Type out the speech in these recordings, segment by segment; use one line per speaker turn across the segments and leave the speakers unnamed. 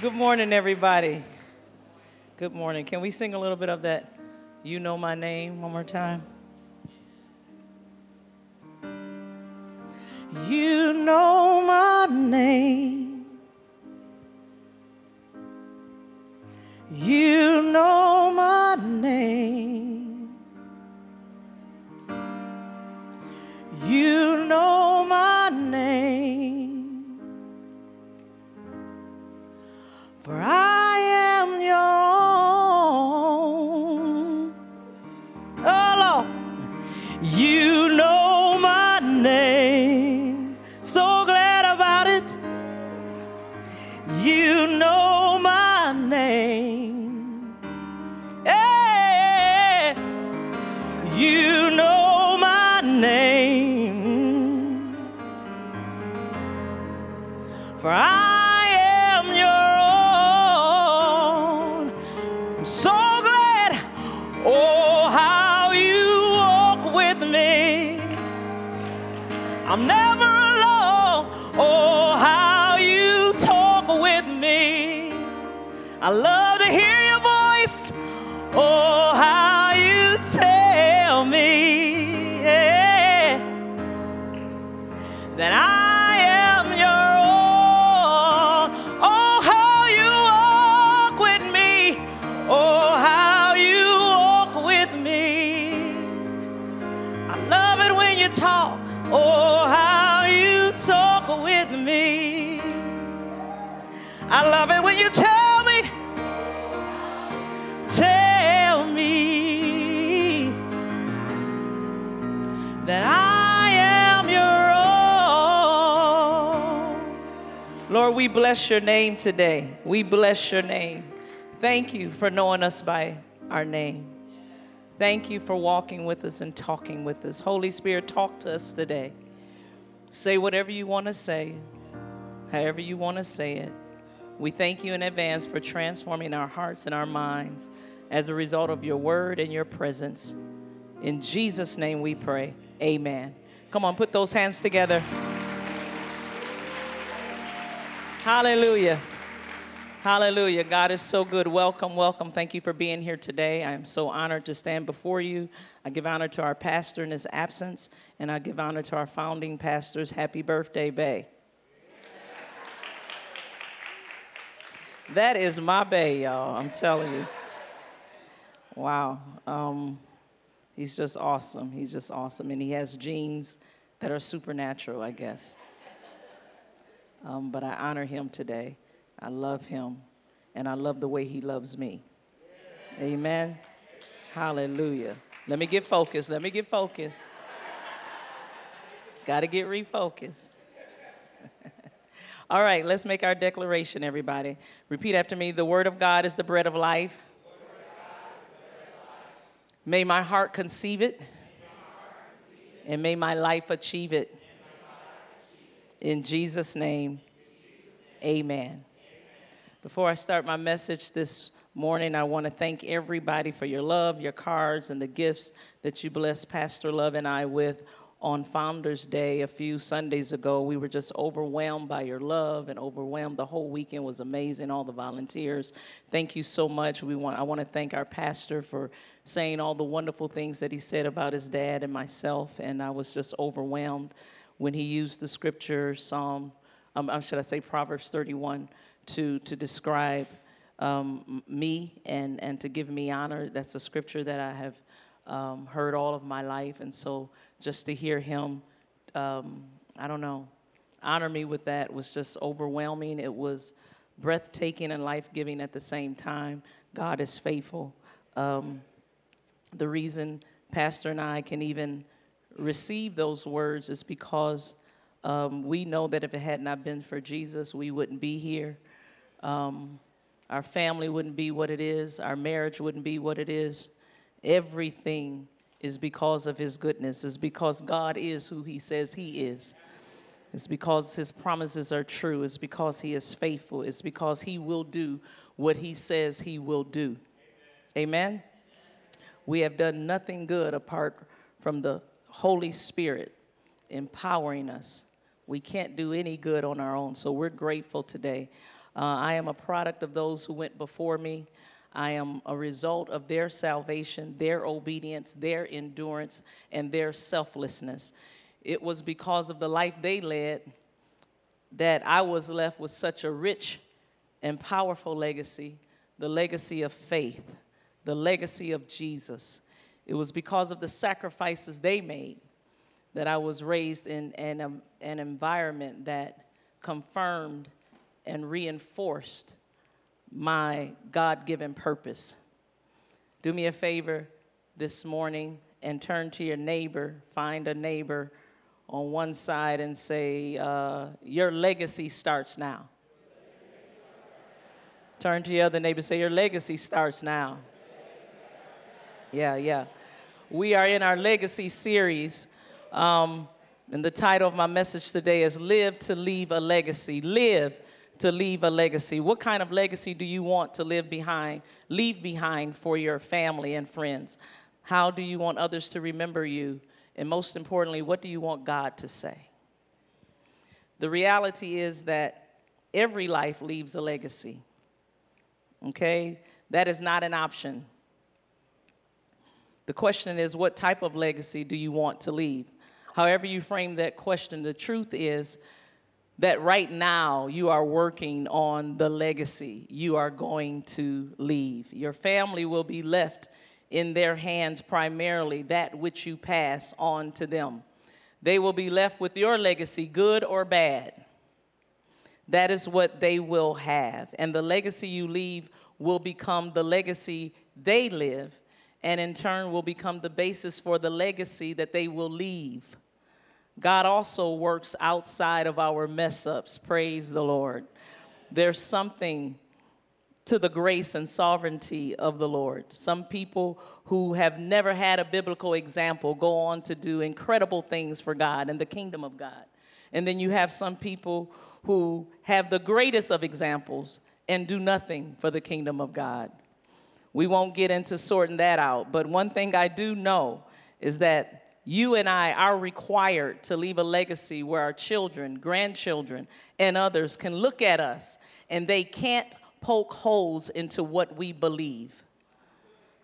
Good morning, everybody. Good morning. Can we sing a little bit of that You Know My Name one more time? You know my name. You know my name. You For I I love we bless your name today. We bless your name. Thank you for knowing us by our name. Thank you for walking with us and talking with us. Holy Spirit, talk to us today. Say whatever you want to say, however you want to say it. We thank you in advance for transforming our hearts and our minds as a result of your word and your presence. In Jesus' name we pray. Amen. Come on, put those hands together. Hallelujah. Hallelujah. God is so good. Welcome, welcome. Thank you for being here today. I am so honored to stand before you. I give honor to our pastor in his absence, and I give honor to our founding pastors. Happy birthday, Bay. That is my Bay, y'all. I'm telling you. Wow. Um, he's just awesome. He's just awesome. And he has genes that are supernatural, I guess. Um, but I honor him today. I love him, and I love the way he loves me. Amen. Hallelujah. Let me get focused. Let me get focused. Got to get refocused. All right, let's make our declaration, everybody. Repeat after me The Word of God is the bread of life. May my heart conceive it, and may my life achieve it. In Jesus' name, amen. Before I start my message this morning, I want to thank everybody for your love, your cards, and the gifts that you blessed Pastor Love and I with on Founders Day a few Sundays ago. We were just overwhelmed by your love and overwhelmed. The whole weekend was amazing, all the volunteers. Thank you so much. We want, I want to thank our pastor for saying all the wonderful things that he said about his dad and myself, and I was just overwhelmed when he used the scripture, Psalm, um, uh, should I say Proverbs 31 to, to describe um, me and, and to give me honor. That's a scripture that I have um, heard all of my life. And so just to hear him, um, I don't know, honor me with that was just overwhelming. It was breathtaking and life giving at the same time. God is faithful. Um, the reason Pastor and I can even receive those words is because um, we know that if it had not been for Jesus, we wouldn't be here. Um, our family wouldn't be what it is. Our marriage wouldn't be what it is. Everything is because of His goodness. It's because God is who He says He is. It's because His promises are true. It's because He is faithful. It's because He will do what He says He will do. Amen. We have done nothing good apart from the Holy Spirit empowering us. We can't do any good on our own, so we're grateful today. Uh, I am a product of those who went before me. I am a result of their salvation, their obedience, their endurance, and their selflessness. It was because of the life they led that I was left with such a rich and powerful legacy the legacy of faith, the legacy of Jesus. It was because of the sacrifices they made that I was raised in an, um, an environment that confirmed and reinforced my God given purpose. Do me a favor this morning and turn to your neighbor, find a neighbor on one side and say, uh, Your legacy starts now. Turn to your other neighbor, say, Your legacy starts now. Yeah, yeah. We are in our legacy series. Um, and the title of my message today is Live to Leave a Legacy. Live to leave a legacy. What kind of legacy do you want to live behind, leave behind for your family and friends? How do you want others to remember you? And most importantly, what do you want God to say? The reality is that every life leaves a legacy. Okay? That is not an option. The question is, what type of legacy do you want to leave? However, you frame that question, the truth is that right now you are working on the legacy you are going to leave. Your family will be left in their hands primarily that which you pass on to them. They will be left with your legacy, good or bad. That is what they will have. And the legacy you leave will become the legacy they live, and in turn will become the basis for the legacy that they will leave. God also works outside of our mess ups. Praise the Lord. There's something to the grace and sovereignty of the Lord. Some people who have never had a biblical example go on to do incredible things for God and the kingdom of God. And then you have some people who have the greatest of examples and do nothing for the kingdom of God. We won't get into sorting that out, but one thing I do know is that you and I are required to leave a legacy where our children, grandchildren, and others can look at us and they can't poke holes into what we believe.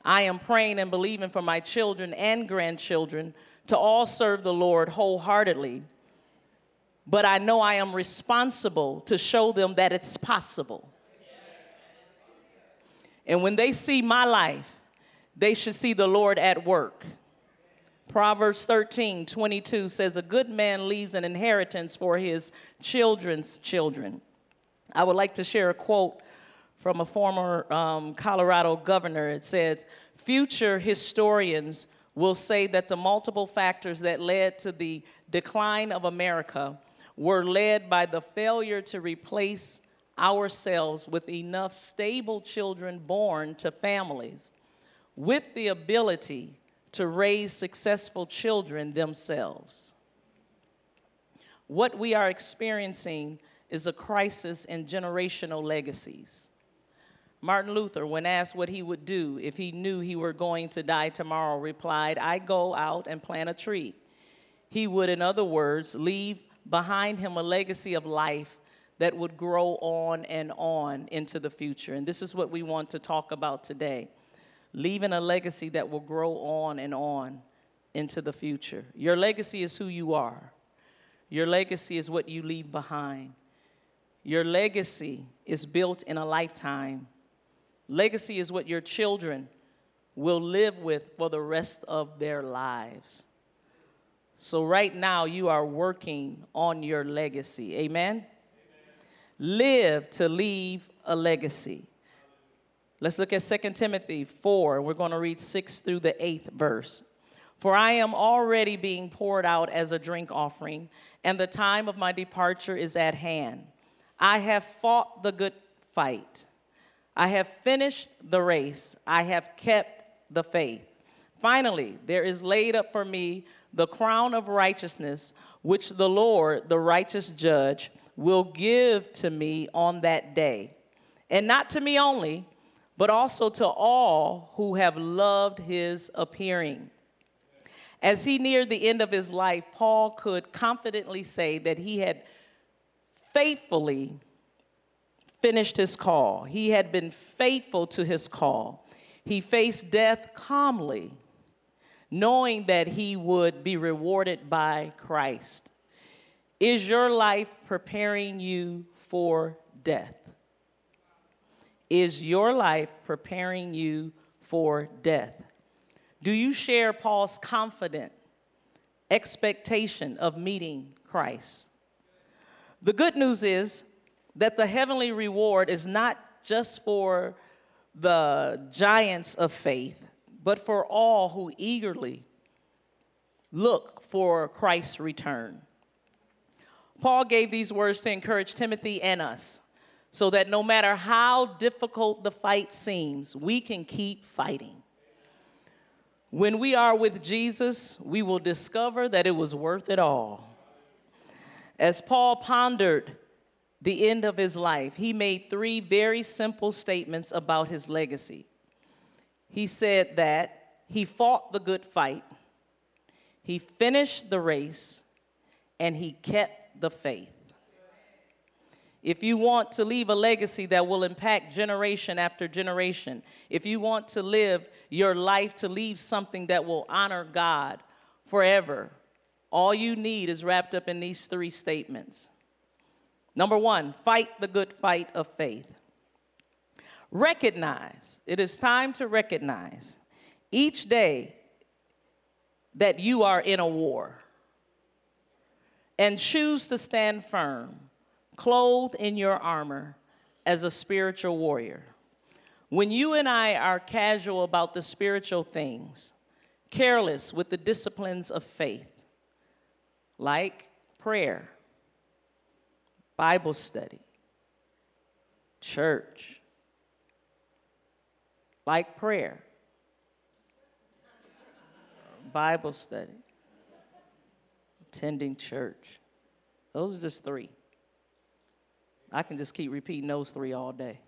I am praying and believing for my children and grandchildren to all serve the Lord wholeheartedly. But I know I am responsible to show them that it's possible. And when they see my life, they should see the Lord at work. Proverbs 13, 22 says, A good man leaves an inheritance for his children's children. I would like to share a quote from a former um, Colorado governor. It says, Future historians will say that the multiple factors that led to the decline of America were led by the failure to replace ourselves with enough stable children born to families with the ability to raise successful children themselves. What we are experiencing is a crisis in generational legacies. Martin Luther, when asked what he would do if he knew he were going to die tomorrow, replied, I go out and plant a tree. He would, in other words, leave behind him a legacy of life that would grow on and on into the future. And this is what we want to talk about today leaving a legacy that will grow on and on into the future. Your legacy is who you are, your legacy is what you leave behind. Your legacy is built in a lifetime. Legacy is what your children will live with for the rest of their lives. So, right now, you are working on your legacy. Amen? Live to leave a legacy. Let's look at 2 Timothy 4. We're going to read 6 through the 8th verse. For I am already being poured out as a drink offering, and the time of my departure is at hand. I have fought the good fight. I have finished the race. I have kept the faith. Finally, there is laid up for me the crown of righteousness, which the Lord, the righteous judge, will give to me on that day. And not to me only but also to all who have loved his appearing. As he neared the end of his life, Paul could confidently say that he had faithfully finished his call. He had been faithful to his call. He faced death calmly, knowing that he would be rewarded by Christ. Is your life preparing you for death? Is your life preparing you for death? Do you share Paul's confident expectation of meeting Christ? The good news is that the heavenly reward is not just for the giants of faith, but for all who eagerly look for Christ's return. Paul gave these words to encourage Timothy and us so that no matter how difficult the fight seems, we can keep fighting. When we are with Jesus, we will discover that it was worth it all. As Paul pondered the end of his life, he made three very simple statements about his legacy. He said that he fought the good fight, he finished the race, and he kept the faith. If you want to leave a legacy that will impact generation after generation, if you want to live your life to leave something that will honor God forever, all you need is wrapped up in these three statements. Number one, fight the good fight of faith. Recognize, it is time to recognize each day that you are in a war and choose to stand firm, clothed in your armor as a spiritual warrior. When you and I are casual about the spiritual things, careless with the disciplines of faith, like prayer, Bible study, church, like prayer, Bible study, attending church. Those are just three. I can just keep repeating those three all day.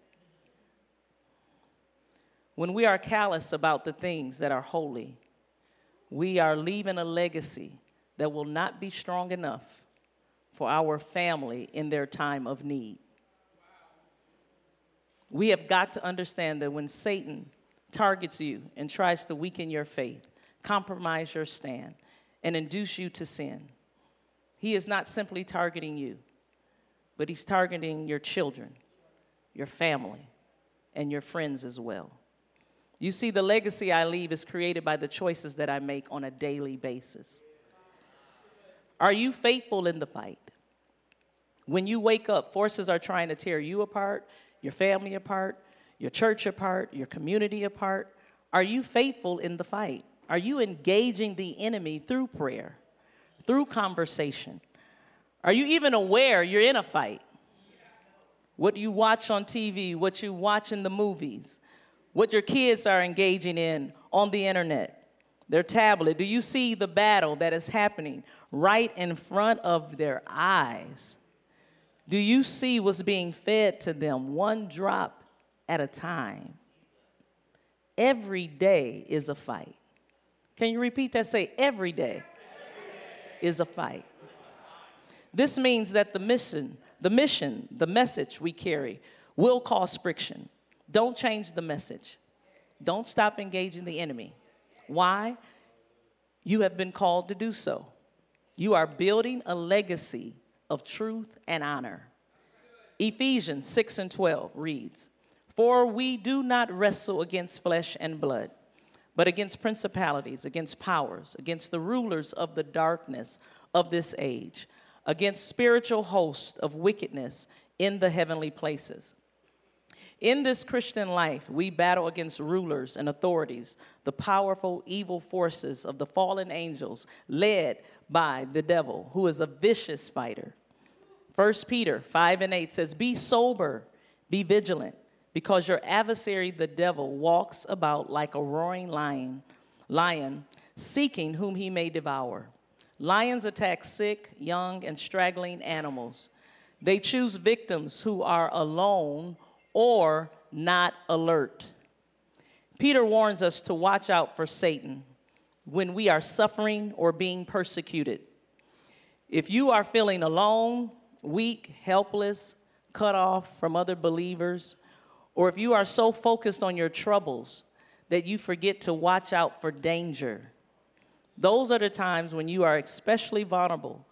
When we are callous about the things that are holy, we are leaving a legacy that will not be strong enough for our family in their time of need. We have got to understand that when Satan targets you and tries to weaken your faith, compromise your stand, and induce you to sin, he is not simply targeting you, but he's targeting your children, your family, and your friends as well. You see, the legacy I leave is created by the choices that I make on a daily basis. Are you faithful in the fight? When you wake up, forces are trying to tear you apart, your family apart, your church apart, your community apart. Are you faithful in the fight? Are you engaging the enemy through prayer, through conversation? Are you even aware you're in a fight? What you watch on TV, what you watch in the movies, what your kids are engaging in on the internet, their tablet. Do you see the battle that is happening right in front of their eyes? Do you see what's being fed to them one drop at a time? Every day is a fight. Can you repeat that? Say, every day is a fight. This means that the mission, the mission, the message we carry will cause friction. Don't change the message. Don't stop engaging the enemy. Why? You have been called to do so. You are building a legacy of truth and honor. Ephesians 6 and 12 reads, For we do not wrestle against flesh and blood, but against principalities, against powers, against the rulers of the darkness of this age, against spiritual hosts of wickedness in the heavenly places. In this Christian life, we battle against rulers and authorities, the powerful evil forces of the fallen angels led by the devil, who is a vicious fighter. 1 Peter 5 and 8 says, Be sober, be vigilant, because your adversary, the devil, walks about like a roaring lion, lion, seeking whom he may devour. Lions attack sick, young, and straggling animals. They choose victims who are alone or not alert. Peter warns us to watch out for Satan when we are suffering or being persecuted. If you are feeling alone, weak, helpless, cut off from other believers, or if you are so focused on your troubles that you forget to watch out for danger, those are the times when you are especially vulnerable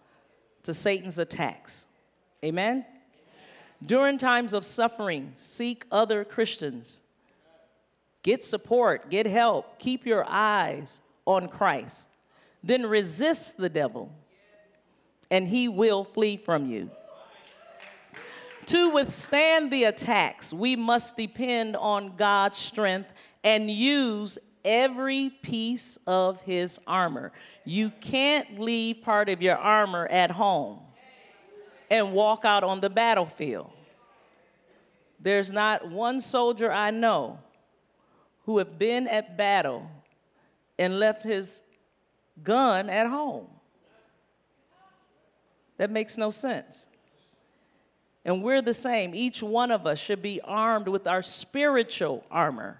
to Satan's attacks. Amen? During times of suffering, seek other Christians. Get support, get help, keep your eyes on Christ. Then resist the devil, and he will flee from you. To withstand the attacks, we must depend on God's strength and use every piece of his armor. You can't leave part of your armor at home and walk out on the battlefield. There's not one soldier I know who have been at battle and left his gun at home. That makes no sense. And we're the same. Each one of us should be armed with our spiritual armor.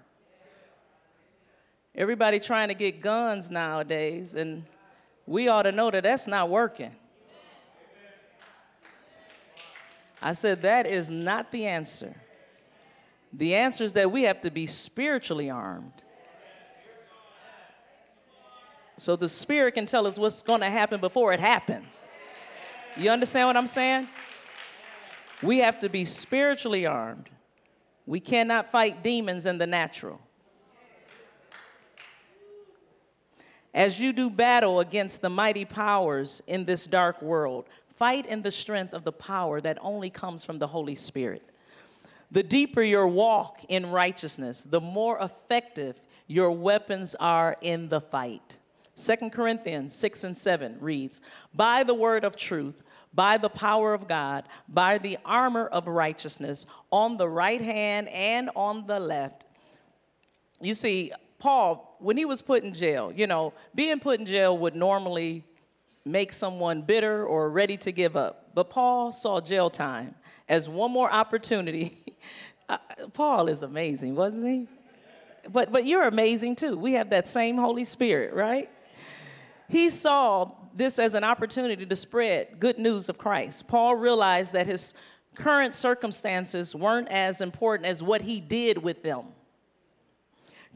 Everybody trying to get guns nowadays, and we ought to know that that's not working. I said, that is not the answer. The answer is that we have to be spiritually armed. So the Spirit can tell us what's going to happen before it happens. You understand what I'm saying? We have to be spiritually armed. We cannot fight demons in the natural. As you do battle against the mighty powers in this dark world, Fight in the strength of the power that only comes from the Holy Spirit. The deeper your walk in righteousness, the more effective your weapons are in the fight. 2 Corinthians 6 and 7 reads, By the word of truth, by the power of God, by the armor of righteousness, on the right hand and on the left. You see, Paul, when he was put in jail, you know, being put in jail would normally make someone bitter or ready to give up. But Paul saw jail time as one more opportunity. Uh, Paul is amazing, wasn't he? But, but you're amazing too. We have that same Holy Spirit, right? He saw this as an opportunity to spread good news of Christ. Paul realized that his current circumstances weren't as important as what he did with them,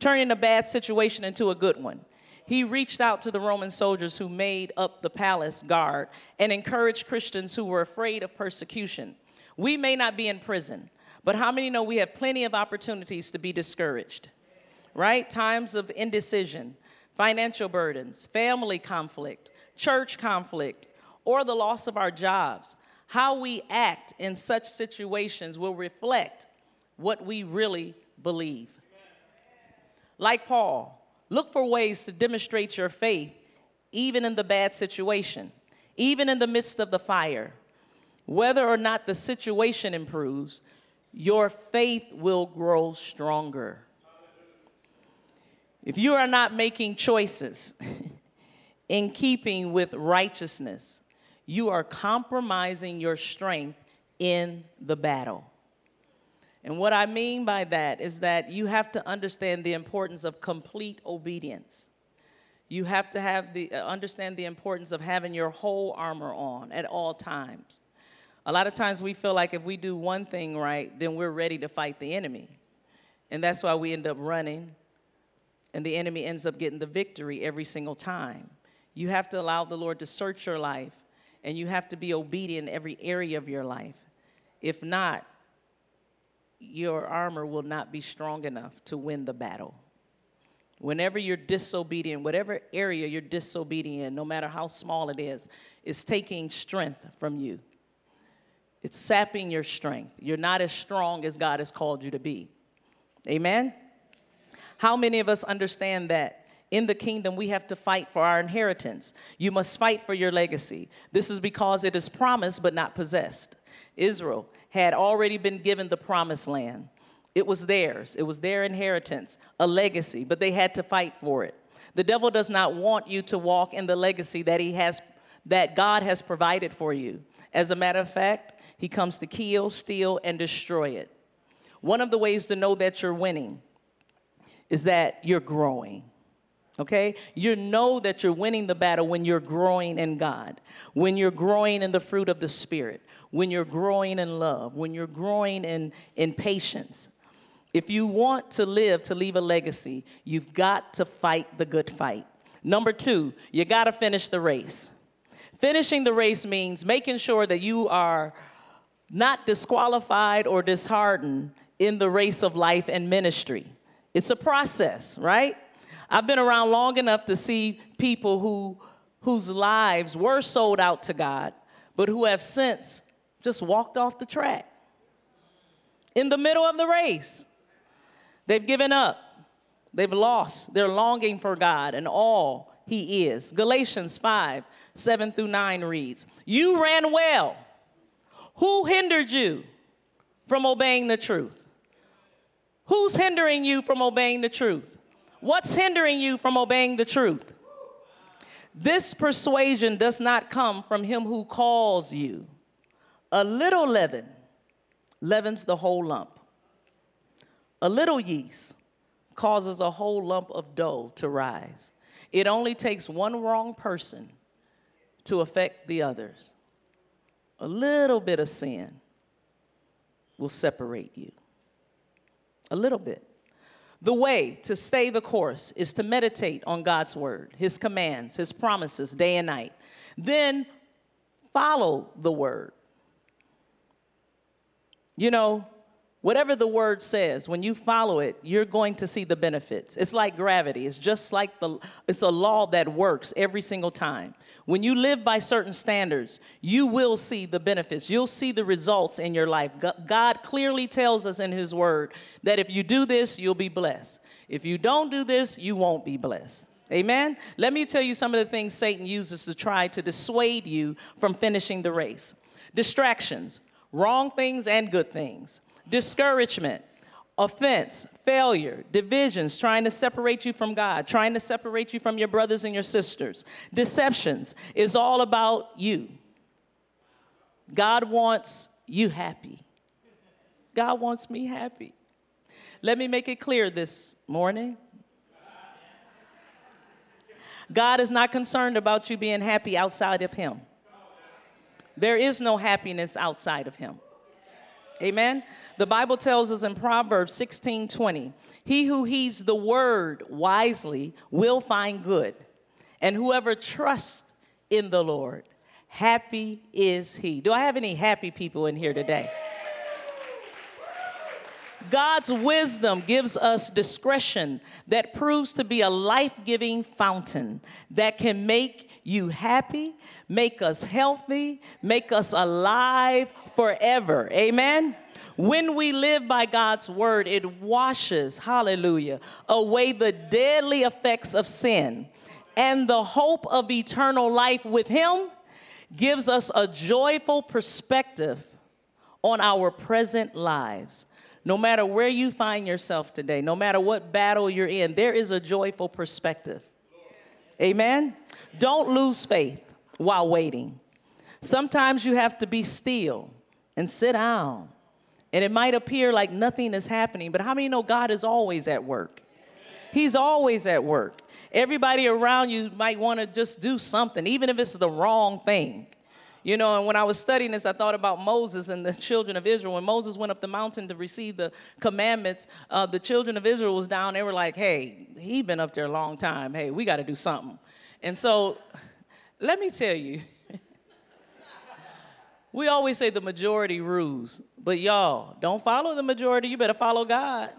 turning a bad situation into a good one he reached out to the Roman soldiers who made up the palace guard and encouraged Christians who were afraid of persecution. We may not be in prison, but how many know we have plenty of opportunities to be discouraged? Right? Times of indecision, financial burdens, family conflict, church conflict, or the loss of our jobs. How we act in such situations will reflect what we really believe. Like Paul, Look for ways to demonstrate your faith, even in the bad situation, even in the midst of the fire. Whether or not the situation improves, your faith will grow stronger. If you are not making choices in keeping with righteousness, you are compromising your strength in the battle. And what I mean by that is that you have to understand the importance of complete obedience. You have to have the uh, understand the importance of having your whole armor on at all times. A lot of times we feel like if we do one thing right, then we're ready to fight the enemy. And that's why we end up running and the enemy ends up getting the victory every single time. You have to allow the Lord to search your life and you have to be obedient in every area of your life. If not, your armor will not be strong enough to win the battle. Whenever you're disobedient, whatever area you're disobedient, in, no matter how small it is, it's taking strength from you. It's sapping your strength. You're not as strong as God has called you to be. Amen? How many of us understand that? In the kingdom, we have to fight for our inheritance. You must fight for your legacy. This is because it is promised but not possessed. Israel had already been given the promised land. It was theirs, it was their inheritance, a legacy, but they had to fight for it. The devil does not want you to walk in the legacy that he has that God has provided for you. As a matter of fact, he comes to kill, steal and destroy it. One of the ways to know that you're winning is that you're growing. Okay? You know that you're winning the battle when you're growing in God, when you're growing in the fruit of the Spirit, when you're growing in love, when you're growing in, in patience. If you want to live to leave a legacy, you've got to fight the good fight. Number two, you got to finish the race. Finishing the race means making sure that you are not disqualified or disheartened in the race of life and ministry. It's a process, right? I've been around long enough to see people who whose lives were sold out to God, but who have since just walked off the track. In the middle of the race, they've given up. They've lost their longing for God and all He is. Galatians 5 7 through 9 reads, You ran well. Who hindered you from obeying the truth? Who's hindering you from obeying the truth? What's hindering you from obeying the truth? This persuasion does not come from him who calls you. A little leaven leavens the whole lump. A little yeast causes a whole lump of dough to rise. It only takes one wrong person to affect the others. A little bit of sin will separate you. A little bit. The way to stay the course is to meditate on God's word, his commands, his promises day and night. Then follow the word. You know, Whatever the word says, when you follow it, you're going to see the benefits. It's like gravity. It's just like the it's a law that works every single time. When you live by certain standards, you will see the benefits. You'll see the results in your life. God clearly tells us in his word that if you do this, you'll be blessed. If you don't do this, you won't be blessed. Amen. Let me tell you some of the things Satan uses to try to dissuade you from finishing the race. Distractions, wrong things and good things discouragement, offense, failure, divisions, trying to separate you from God, trying to separate you from your brothers and your sisters. Deceptions is all about you. God wants you happy. God wants me happy. Let me make it clear this morning. God is not concerned about you being happy outside of Him. There is no happiness outside of Him. Amen. The Bible tells us in Proverbs 16 20, he who heeds the word wisely will find good, and whoever trusts in the Lord, happy is he. Do I have any happy people in here today? God's wisdom gives us discretion that proves to be a life giving fountain that can make you happy, make us healthy, make us alive forever. Amen. When we live by God's word, it washes, hallelujah, away the deadly effects of sin. And the hope of eternal life with Him gives us a joyful perspective on our present lives. No matter where you find yourself today, no matter what battle you're in, there is a joyful perspective. Amen? Don't lose faith while waiting. Sometimes you have to be still and sit down and it might appear like nothing is happening, but how many know God is always at work? He's always at work. Everybody around you might want to just do something, even if it's the wrong thing. You know, and when I was studying this, I thought about Moses and the children of Israel. When Moses went up the mountain to receive the commandments, uh, the children of Israel was down. They were like, hey, he been up there a long time. Hey, we got to do something. And so, let me tell you, we always say the majority rules, but y'all, don't follow the majority. You better follow God.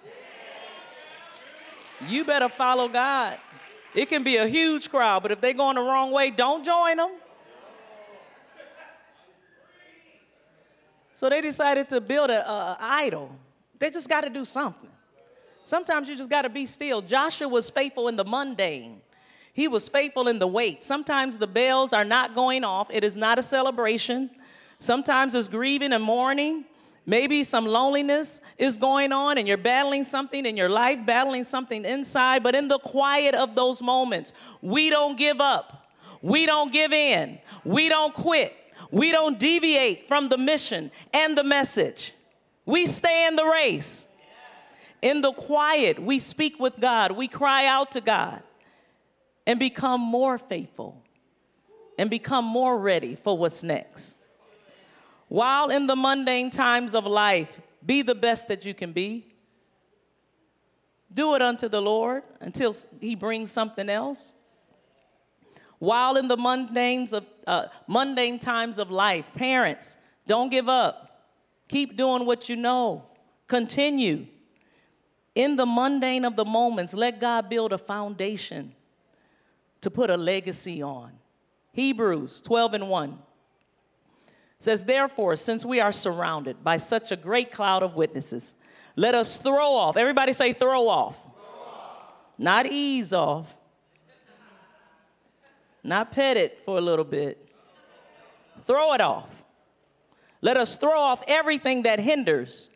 You better follow God. It can be a huge crowd, but if they're going the wrong way, don't join them. So they decided to build an idol. They just got to do something. Sometimes you just got to be still. Joshua was faithful in the mundane. He was faithful in the wait. Sometimes the bells are not going off. It is not a celebration. Sometimes it's grieving and mourning. Maybe some loneliness is going on and you're battling something in your life, battling something inside. But in the quiet of those moments, we don't give up. We don't give in. We don't quit. We don't deviate from the mission and the message. We stay in the race. In the quiet, we speak with God. We cry out to God. and become more faithful and become more ready for what's next. While in the mundane times of life, be the best that you can be. Do it unto the Lord until He brings something else. While in the mundanes of, uh, mundane times of life, parents, don't give up. Keep doing what you know. Continue. In the mundane of the moments, let God build a foundation to put a legacy on. Hebrews 12 and 1 says, Therefore, since we are surrounded by such a great cloud of witnesses, let us throw off. Everybody say, throw off. Throw off. Not ease off. Not pet it for a little bit. Throw it off. Let us throw off everything that hinders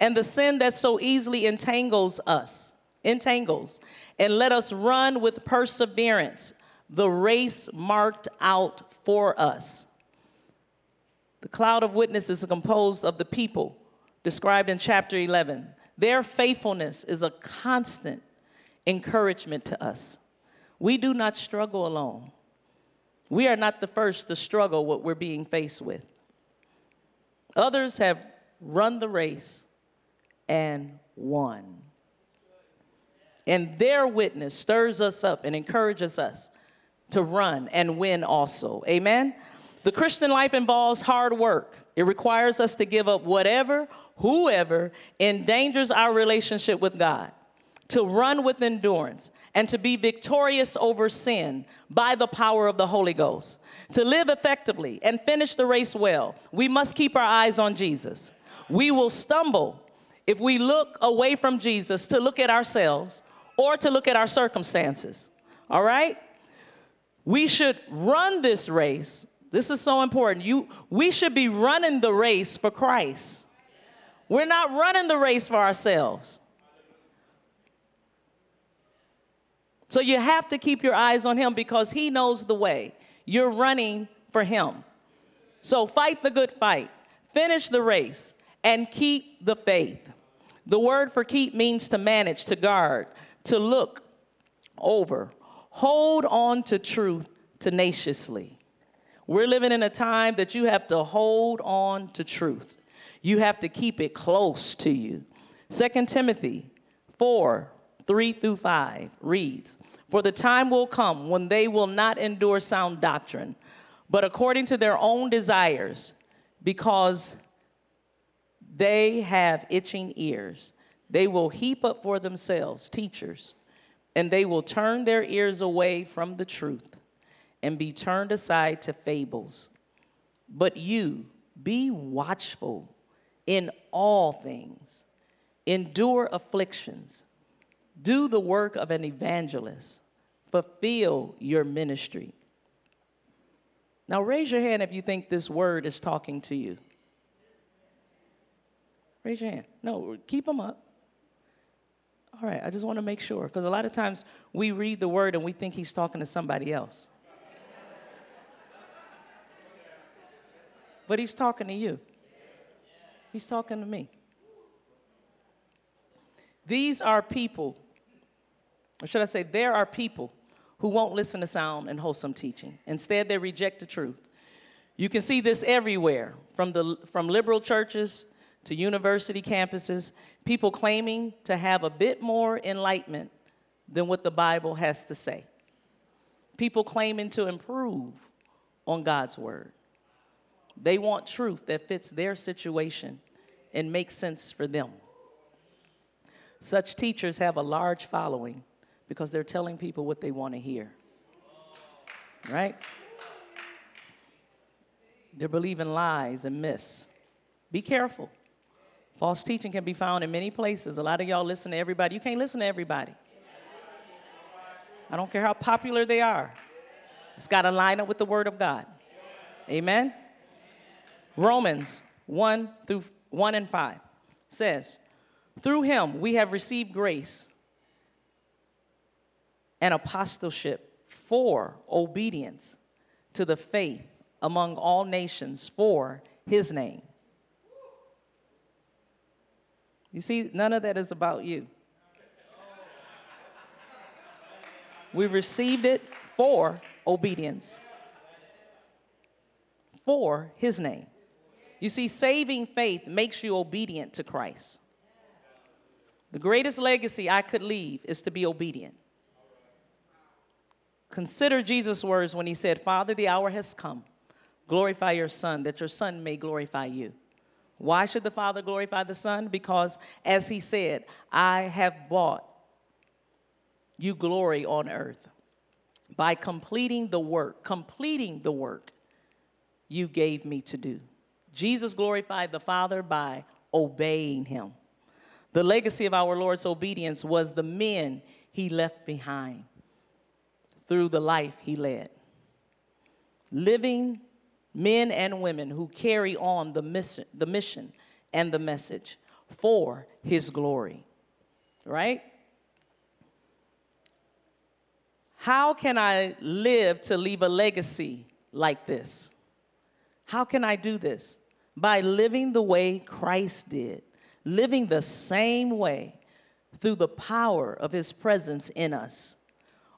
and the sin that so easily entangles us, entangles, and let us run with perseverance the race marked out for us. The cloud of witnesses is composed of the people described in chapter 11. Their faithfulness is a constant encouragement to us. We do not struggle alone. We are not the first to struggle what we're being faced with. Others have run the race and won. And their witness stirs us up and encourages us to run and win also. Amen? The Christian life involves hard work. It requires us to give up whatever, whoever endangers our relationship with God, to run with endurance, and to be victorious over sin by the power of the Holy Ghost. To live effectively and finish the race well, we must keep our eyes on Jesus. We will stumble if we look away from Jesus to look at ourselves or to look at our circumstances. All right? We should run this race. This is so important. You, we should be running the race for Christ. We're not running the race for ourselves. So you have to keep your eyes on him because he knows the way. You're running for him. So fight the good fight, finish the race, and keep the faith. The word for keep means to manage, to guard, to look over. Hold on to truth tenaciously. We're living in a time that you have to hold on to truth. You have to keep it close to you. 2 Timothy 4 3 through 5 reads, For the time will come when they will not endure sound doctrine, but according to their own desires, because they have itching ears. They will heap up for themselves teachers, and they will turn their ears away from the truth and be turned aside to fables. But you, be watchful in all things, endure afflictions do the work of an evangelist, fulfill your ministry. Now, raise your hand if you think this word is talking to you. Raise your hand. No, keep them up. All right, I just want to make sure because a lot of times we read the word and we think he's talking to somebody else. But he's talking to you, he's talking to me. These are people or should I say, there are people who won't listen to sound and wholesome teaching. Instead, they reject the truth. You can see this everywhere, from, the, from liberal churches to university campuses, people claiming to have a bit more enlightenment than what the Bible has to say. People claiming to improve on God's word. They want truth that fits their situation and makes sense for them. Such teachers have a large following because they're telling people what they want to hear. Right? They're believing lies and myths. Be careful. False teaching can be found in many places. A lot of y'all listen to everybody. You can't listen to everybody. I don't care how popular they are. It's got to line up with the Word of God. Amen. Romans 1 through 1 and 5 says, Through him we have received grace and apostleship for obedience to the faith among all nations for his name. You see, none of that is about you. We received it for obedience, for his name. You see, saving faith makes you obedient to Christ. The greatest legacy I could leave is to be obedient. Consider Jesus' words when he said, Father, the hour has come. Glorify your Son, that your Son may glorify you. Why should the Father glorify the Son? Because, as he said, I have bought you glory on earth by completing the work, completing the work you gave me to do. Jesus glorified the Father by obeying him. The legacy of our Lord's obedience was the men he left behind through the life he led. Living men and women who carry on the mission, the mission and the message for his glory. Right? How can I live to leave a legacy like this? How can I do this? By living the way Christ did, living the same way through the power of his presence in us.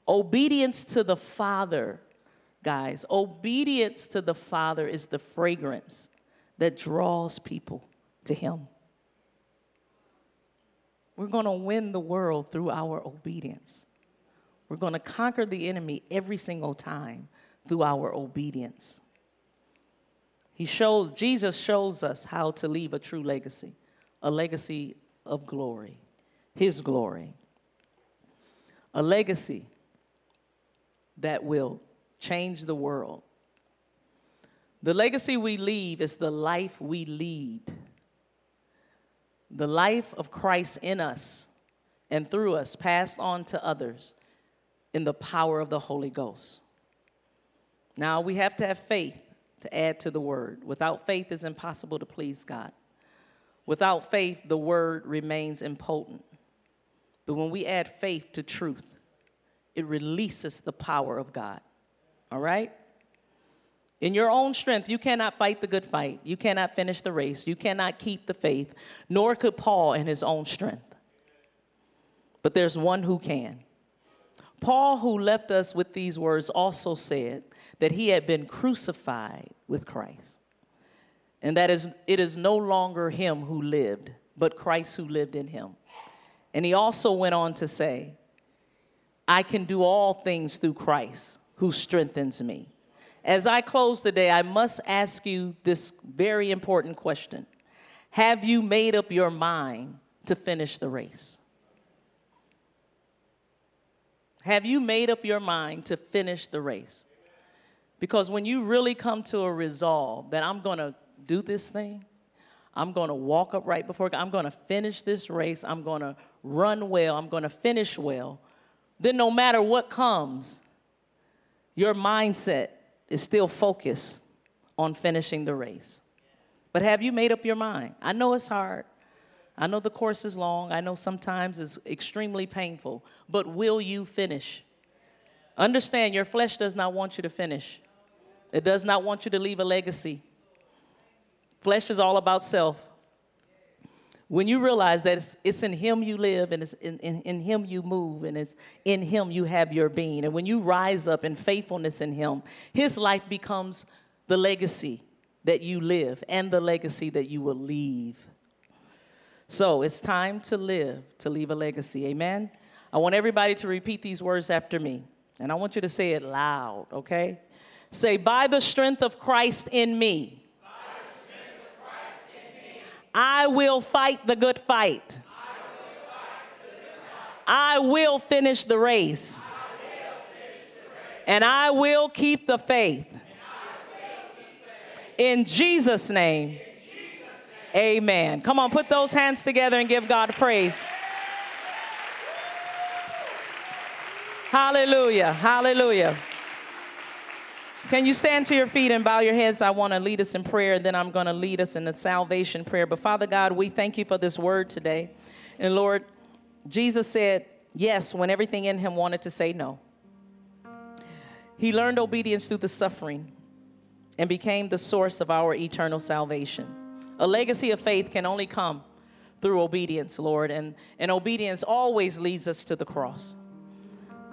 Obedience to the Father guys. Obedience to the Father is the fragrance that draws people to Him. We're going to win the world through our obedience. We're going to conquer the enemy every single time through our obedience. He shows Jesus shows us how to leave a true legacy, a legacy of glory, his glory. A legacy that will change the world. The legacy we leave is the life we lead. The life of Christ in us and through us, passed on to others in the power of the Holy Ghost. Now, we have to have faith to add to the word. Without faith, it's impossible to please God. Without faith, the word remains impotent. But when we add faith to truth, it releases the power of God all right? In your own strength, you cannot fight the good fight. You cannot finish the race. You cannot keep the faith, nor could Paul in his own strength. But there's one who can. Paul, who left us with these words, also said that he had been crucified with Christ. And that is, it is no longer him who lived, but Christ who lived in him. And he also went on to say, I can do all things through Christ who strengthens me. As I close today, I must ask you this very important question Have you made up your mind to finish the race? Have you made up your mind to finish the race? Because when you really come to a resolve that I'm going to do this thing, I'm going to walk up right before I'm going to finish this race, I'm going to run well, I'm going to finish well, then no matter what comes, your mindset is still focused on finishing the race. But have you made up your mind? I know it's hard. I know the course is long. I know sometimes it's extremely painful. But will you finish? Understand your flesh does not want you to finish, it does not want you to leave a legacy. Flesh is all about self when you realize that it's, it's in Him you live and it's in, in, in, Him you move and it's in Him you have your being. And when you rise up in faithfulness in Him, His life becomes the legacy that you live and the legacy that you will leave. So it's time to live, to leave a legacy. Amen? I want everybody to repeat these words after me. And I want you to say it loud, okay? Say, by the strength of Christ in me. I will fight the good fight. I will finish the race. And I will keep the faith. In Jesus' name. Amen. Come on, put those hands together and give God praise. Hallelujah. Hallelujah. Can you stand to your feet and bow your heads? I want to lead us in prayer, and then I'm going to lead us in the salvation prayer. But Father God, we thank you for this word today. And Lord, Jesus said yes when everything in him wanted to say no. He learned obedience through the suffering and became the source of our eternal salvation. A legacy of faith can only come through obedience, Lord, and, and obedience always leads us to the cross.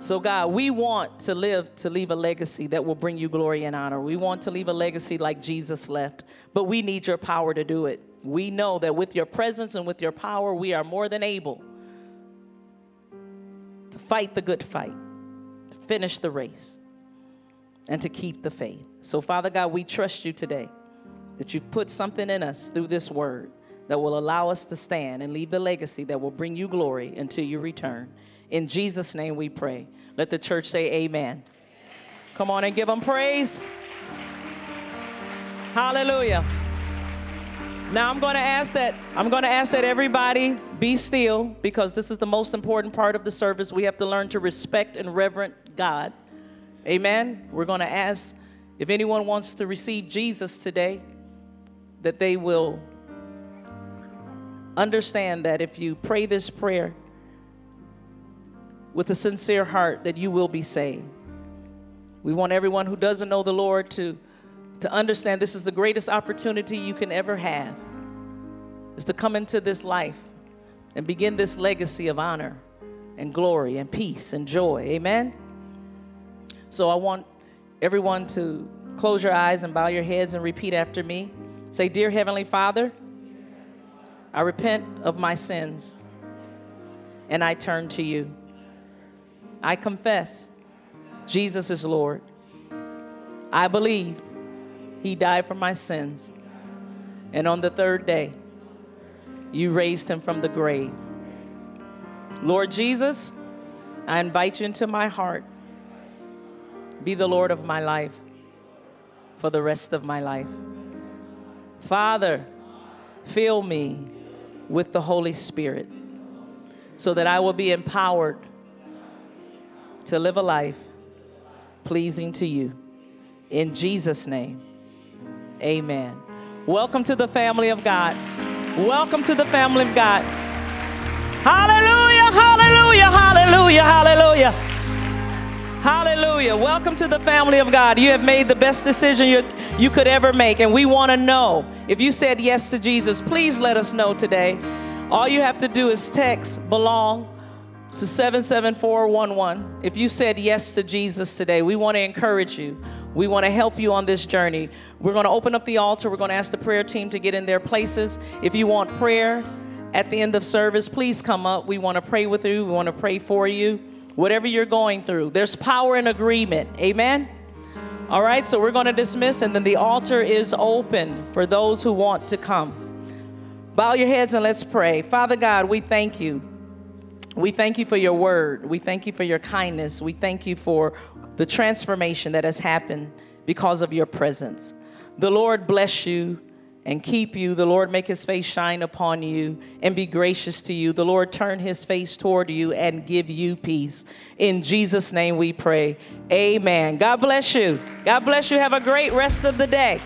So, God, we want to live to leave a legacy that will bring you glory and honor. We want to leave a legacy like Jesus left, but we need your power to do it. We know that with your presence and with your power, we are more than able to fight the good fight, to finish the race, and to keep the faith. So, Father God, we trust you today that you've put something in us through this word that will allow us to stand and leave the legacy that will bring you glory until you return. In Jesus' name we pray. Let the church say amen. Come on and give them praise. Hallelujah. Now I'm going to ask that I'm going to ask that everybody be still because this is the most important part of the service. We have to learn to respect and reverent God. Amen. We're going to ask if anyone wants to receive Jesus today that they will understand that if you pray this prayer with a sincere heart that you will be saved. We want everyone who doesn't know the Lord to, to understand this is the greatest opportunity you can ever have is to come into this life and begin this legacy of honor and glory and peace and joy. Amen. So I want everyone to close your eyes and bow your heads and repeat after me. Say, Dear Heavenly Father, I repent of my sins and I turn to you. I confess Jesus is Lord. I believe he died for my sins. And on the third day, you raised him from the grave. Lord Jesus, I invite you into my heart. Be the Lord of my life for the rest of my life. Father, fill me with the Holy Spirit so that I will be empowered to live a life pleasing to you. In Jesus' name, amen. Welcome to the family of God. Welcome to the family of God. Hallelujah, hallelujah, hallelujah, hallelujah. Hallelujah. Welcome to the family of God. You have made the best decision you, you could ever make. And we want to know if you said yes to Jesus, please let us know today. All you have to do is text belong to 77411. If you said yes to Jesus today, we want to encourage you. We want to help you on this journey. We're going to open up the altar. We're going to ask the prayer team to get in their places. If you want prayer at the end of service, please come up. We want to pray with you. We want to pray for you whatever you're going through. There's power in agreement. Amen. All right, so we're going to dismiss, and then the altar is open for those who want to come. Bow your heads and let's pray. Father God, we thank you. We thank you for your word. We thank you for your kindness. We thank you for the transformation that has happened because of your presence. The Lord bless you and keep you. The Lord make his face shine upon you and be gracious to you. The Lord turn his face toward you and give you peace. In Jesus' name we pray. Amen. God bless you. God bless you. Have a great rest of the day.